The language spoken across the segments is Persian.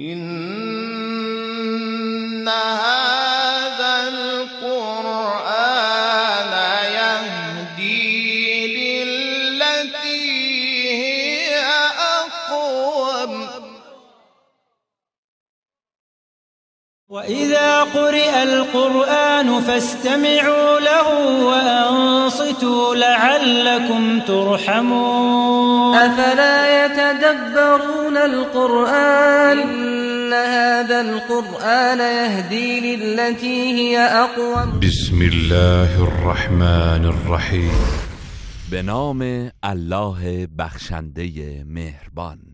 إن هذا القرآن يهدي للتي هي أقوم. وإذا قرئ القرآن فاستمعوا له وأنصتوا لعلكم ترحمون. أفلا يتدبرون القرآن؟ إن هذا القرآن يهدي للتي هي أقوم. بسم الله الرحمن الرحیم به نام الله بخشنده مهربان.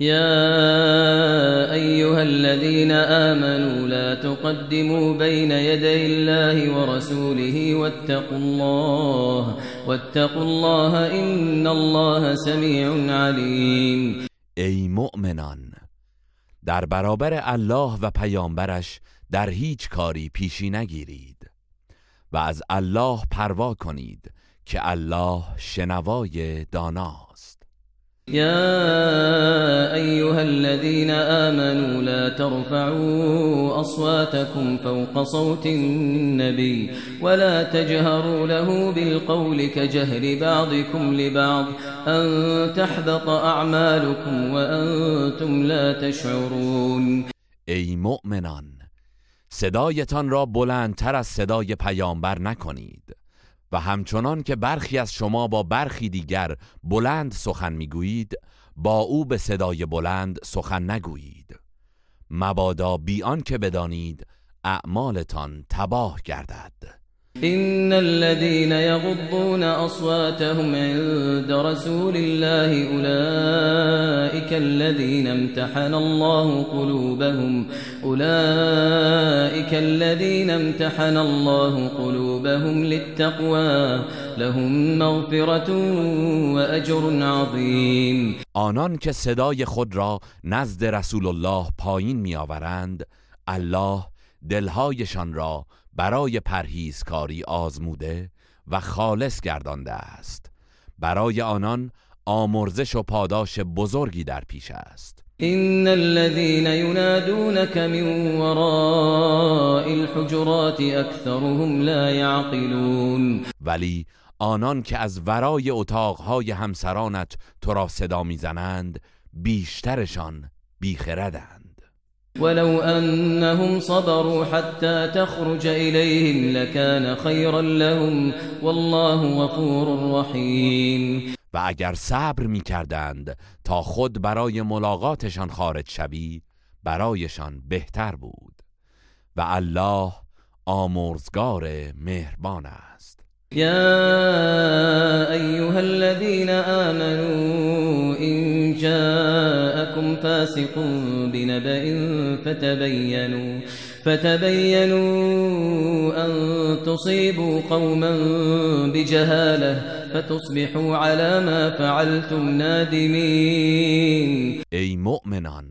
يا أيها الذين آمنوا لا تقدموا بين يدي الله ورسوله واتقوا الله واتقوا الله إن الله سميع عليم. ای مؤمنان در برابر الله و پیامبرش در هیچ کاری پیشی نگیرید و از الله پروا کنید که الله شنوای داناست يا أيها الذين آمنوا لا ترفعوا أصواتكم فوق صوت النبي ولا تجهروا له بالقول كجهر بعضكم لبعض أن تحبط أعمالكم وأنتم لا تشعرون. ای مؤمنان صدایتان را بلندتر از صدای پیامبر نکنید. و همچنان که برخی از شما با برخی دیگر بلند سخن می‌گویید با او به صدای بلند سخن نگویید. مبادا بیان که بدانید اعمالتان تباه گردد. إن الذين يغضون أصواتهم عند رسول الله أولئك الذين امتحن الله قلوبهم أولئك الذين امتحن الله قلوبهم للتقوى لهم مغفرة وأجر عظيم. آنان که صدای خود را نزد رسول الله پایین میآورند الله دلهایشان را برای پرهیزکاری آزموده و خالص گردانده است. برای آنان آمرزش و پاداش بزرگی در پیش است. إن الذين ينادونك من وراء الحجرات أكثرهم لا يعقلون. ولی آنان که از ورای اتاقهای همسرانت تو را صدا می‌زنند بیشترشان بیخردند. ولو أنهم صبروا حتى تخرج إليهم لكان خيرا لهم والله غفور رحيم. و اگر صبر می کردند تا خود برای ملاقاتشان خارج شوی برایشان بهتر بود. و الله آمرزگار مهربان است. يا أيها الذين آمنوا إن جاءكم فاسق بنبأ فتبينوا فتبينوا أن تصيبوا قوما بجهالة فتصبحوا على ما فعلتم نادمين. ای مؤمنان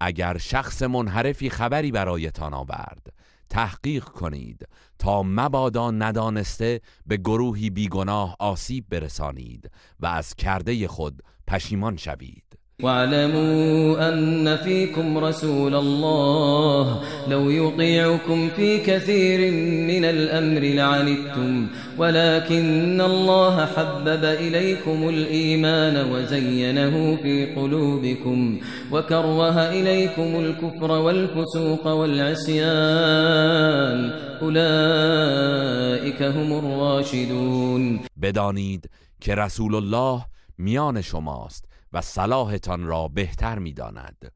اگر شخص منحرفی خبری برایتان آورد تحقیق کنید تا مبادا ندانسته به گروهی بیگناه آسیب برسانید و از کرده خود پشیمان شوید. واعلموا أن فيكم رسول الله. لو يطيعكم في كثير من الأمر لعنتم. ولكن الله حبب إليكم الإيمان وزينه في قلوبكم. وكره إليكم الكفر والفسوق والعصيان. أولئك هم الراشدون. بدانید که رسول الله میان شماست. و صلاحتان را بهتر می‌داند.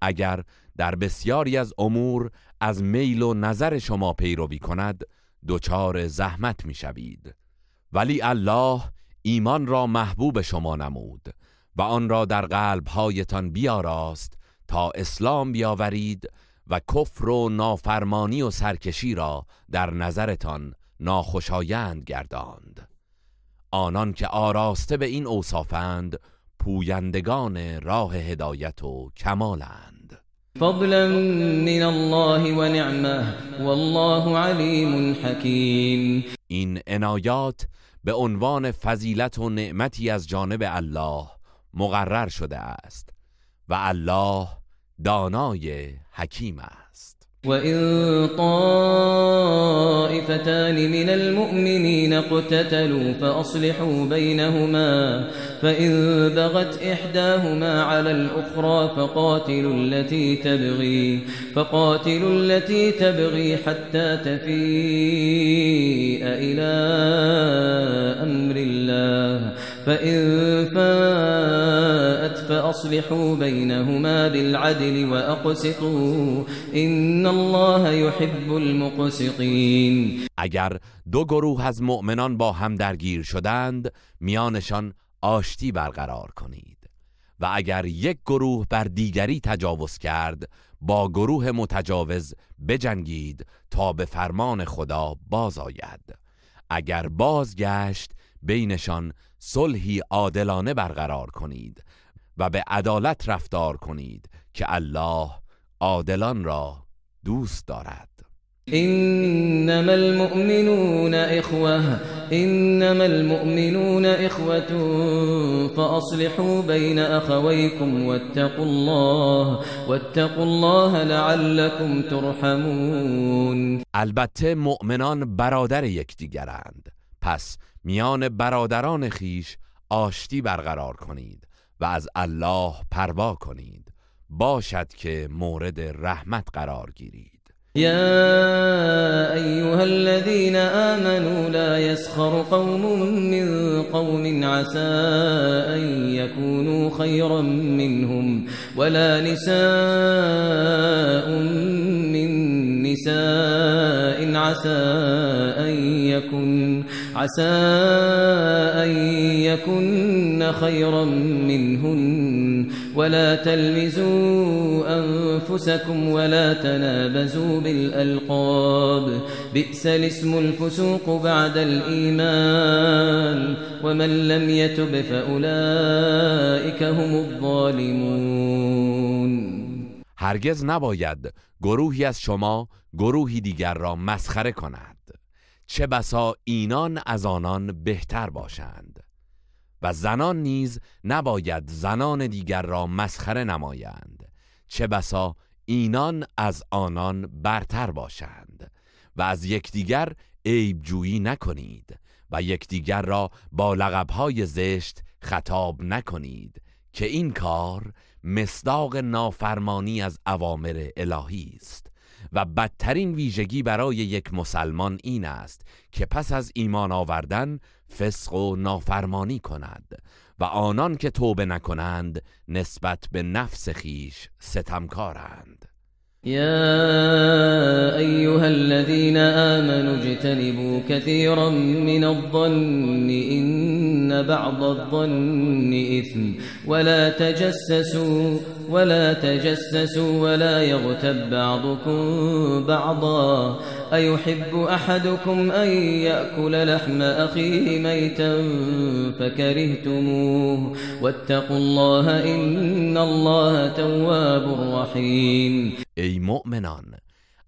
اگر در بسیاری از امور از میل و نظر شما پیروی کند دچار زحمت می‌شوید. ولی الله ایمان را محبوب شما نمود و آن را در قلبهایتان بیاراست تا اسلام بیاورید و کفر و نافرمانی و سرکشی را در نظرتان ناخوشایند گرداند. آنان که آراسته به این اوصافند پویندگان راه هدایت و کمالند. فضلا من الله ونعمه والله علیم حکیم. این عنایات به عنوان فضیلت و نعمتی از جانب الله مقرر شده است و الله دانای حکیم است. وإن طائفتان من المؤمنين اقتتلوا فأصلحوا بينهما فإن بغت إحداهما على الأخرى فقاتلوا التي تبغي فقاتلوا التي تبغي حتى تفيء إلى أمر الله فإن فاءت فأصلحوا بينهما بالعدل وأقسطوا إن الله يحب المقسطين. اگر دو گروه از مؤمنان با هم درگیر شدند میانشان آشتی برقرار کنید. و اگر یک گروه بر دیگری تجاوز کرد با گروه متجاوز بجنگید تا به فرمان خدا باز آید اگر بازگشت بینشان صلحی عادلانه برقرار کنید. و به عدالت رفتار کنید که الله عادلان را دوست دارد. إنما المؤمنون إخوة إنما المؤمنون إخوة فأصلحوا بين أخويكم واتقوا الله واتقوا الله لعلكم ترحمون. البته مؤمنان برادر یکدیگرند. پس میان برادران خیش آشتی برقرار کنید. و از الله پروا کنید. باشد که مورد رحمت قرار گیرید. يا أيها الذين آمنوا لا يسخر قوم من قوم عسى أن يكونوا خيرا منهم ولا نساء من نساء عسى أن يكن عسى أن يكن خيرا منهن. ولا تلمزوا أنفسكم ولا تنابزوا بالألقاب. بئس الاسم الفسوق بعد الإيمان. ومن لم يتب فأولئك هم الظالمون. هرگز نباید گروهی از شما گروهی دیگر را مسخره کند. چه بسا اینان از آنان بهتر باشند. و زنان نیز نباید زنان دیگر را مسخره نمایند. چه بسا اینان از آنان برتر باشند. و از یکدیگر عیب جویی نکنید و یکدیگر را با لقبهای زشت خطاب نکنید که این کار مصداق نافرمانی از اوامر الهی است. و بدترین ویژگی برای یک مسلمان این است که پس از ایمان آوردن فسق و نافرمانی کند و آنان که توبه نکنند نسبت به نفس خیش ستمکارند. يا أيها الذين آمنوا اجتنبوا كثيرا من الظن إن بعض الظن إثم ولا تجسسوا ولا تجسسوا ولا يغتب بعضكم بعضا. أيحب أحدكم أن يأكل لحم أخيه ميتا فكرهتموه. واتقوا الله إن الله تواب رحيم. ای مؤمنان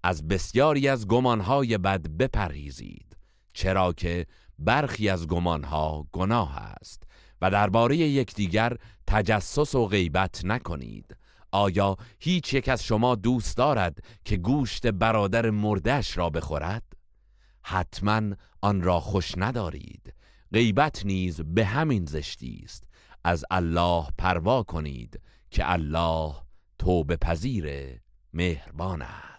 از بسیاری از گمانهای بد بپرهیزید چرا که برخی از گمانها گناه است. و درباره یکدیگر تجسس و غیبت نکنید. آیا هیچ یک از شما دوست دارد که گوشت برادر مردش را بخورد؟ حتما آن را خوش ندارید. غیبت نیز به همین زشتی است. از الله پروا کنید که الله توبه پذیر مهربان است.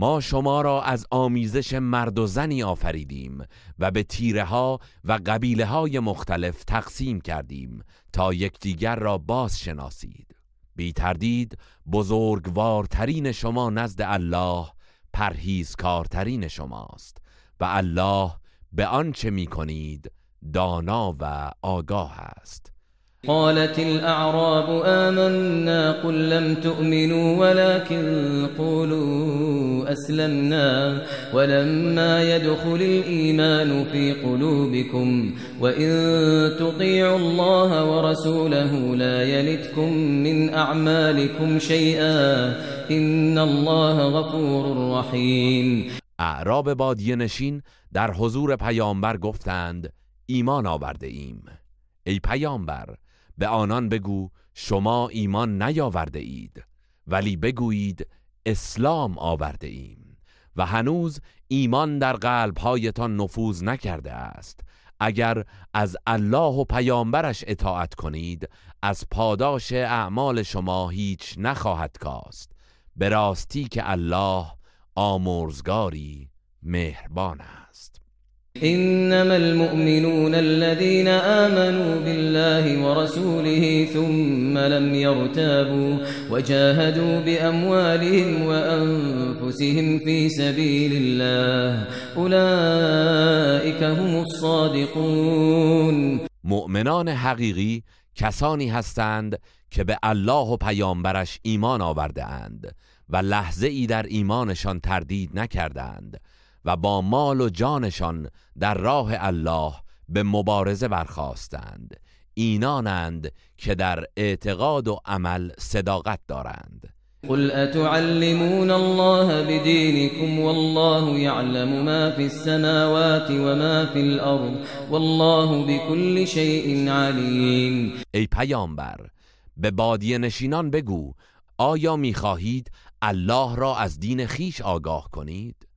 ما شما را از آمیزش مرد و زنی آفریدیم و به تیره ها و قبیله های مختلف تقسیم کردیم تا یکدیگر را باز شناسید بی تردید بزرگوارترین شما نزد الله پرهیزکارترین شماست و الله به آنچه می کنید دانا و آگاه است. قالت الأعراب آمنا قل لم تؤمنوا ولكن قولوا أسلمنا ولما يدخل الإيمان في قلوبكم وإن تطيعوا الله ورسوله لا يلتكم من أعمالكم شيئا إن الله غفور رحيم. أعراب بادیه نشین در حضور پیامبر گفتند ایمان آورده ایم. ای پیامبر به آنان بگو شما ایمان نیاورده اید ولی بگویید اسلام آورده ایم. و هنوز ایمان در قلبهایتان نفوذ نکرده است. اگر از الله و پیامبرش اطاعت کنید از پاداش اعمال شما هیچ نخواهد کاست. به راستی که الله آمرزگاری مهربان است. إنما المؤمنون الذين آمنوا بالله ورسوله ثم لم يرتابوا وجاهدوا بأموالهم وأنفسهم في سبيل الله أولئك هم الصادقون. مؤمنان حقیقی کسانی هستند که به الله و پیامبرش ایمان آورده اند و لحظه ای در ایمانشان تردید نکردند. و با مال و جانشان در راه الله به مبارزه برخواستند اینانند که در اعتقاد و عمل صداقت دارند. قل أتعلمون الله بدينكم والله يعلم ما في السماوات وما في الأرض والله بكل شيء عليم ای پیامبر به بادیه نشینان بگو آیا می‌خواهید الله را از دین خیش آگاه کنید؟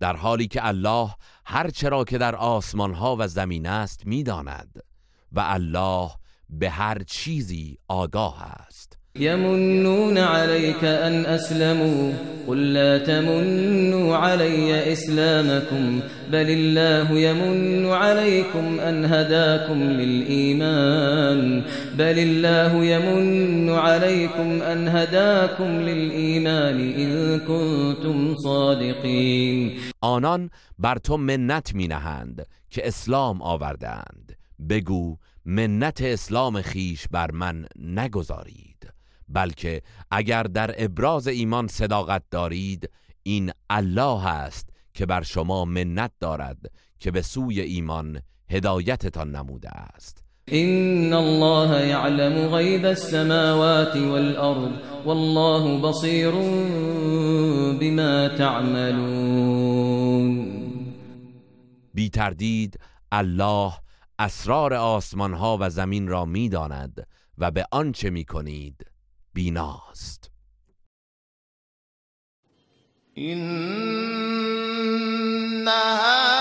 در حالی که الله هر چرا که در آسمان ها و زمین است می‌داند و الله به هر چیزی آگاه است. يمنون عليك أن أسلموا قل لا تمنوا علي إسلامكم بل الله يمن عليكم أن هداكم للإيمان بل الله يمن عليكم أن هداكم للإيمان إن كنتم صادقين آنان بر تو منت می نهند که اسلام آوردند. بگو منت اسلام خیش بر من نگذارید بلکه اگر در ابراز ایمان صداقت دارید این الله است که بر شما منت دارد که به سوی ایمان هدایتتان نموده است. إن الله يعلم غيب السماوات والأرض والله بصير بما تعملون. بی تردید الله اسرار آسمان ها و زمین را می‌داند و به آنچه می کنید بیناست هذا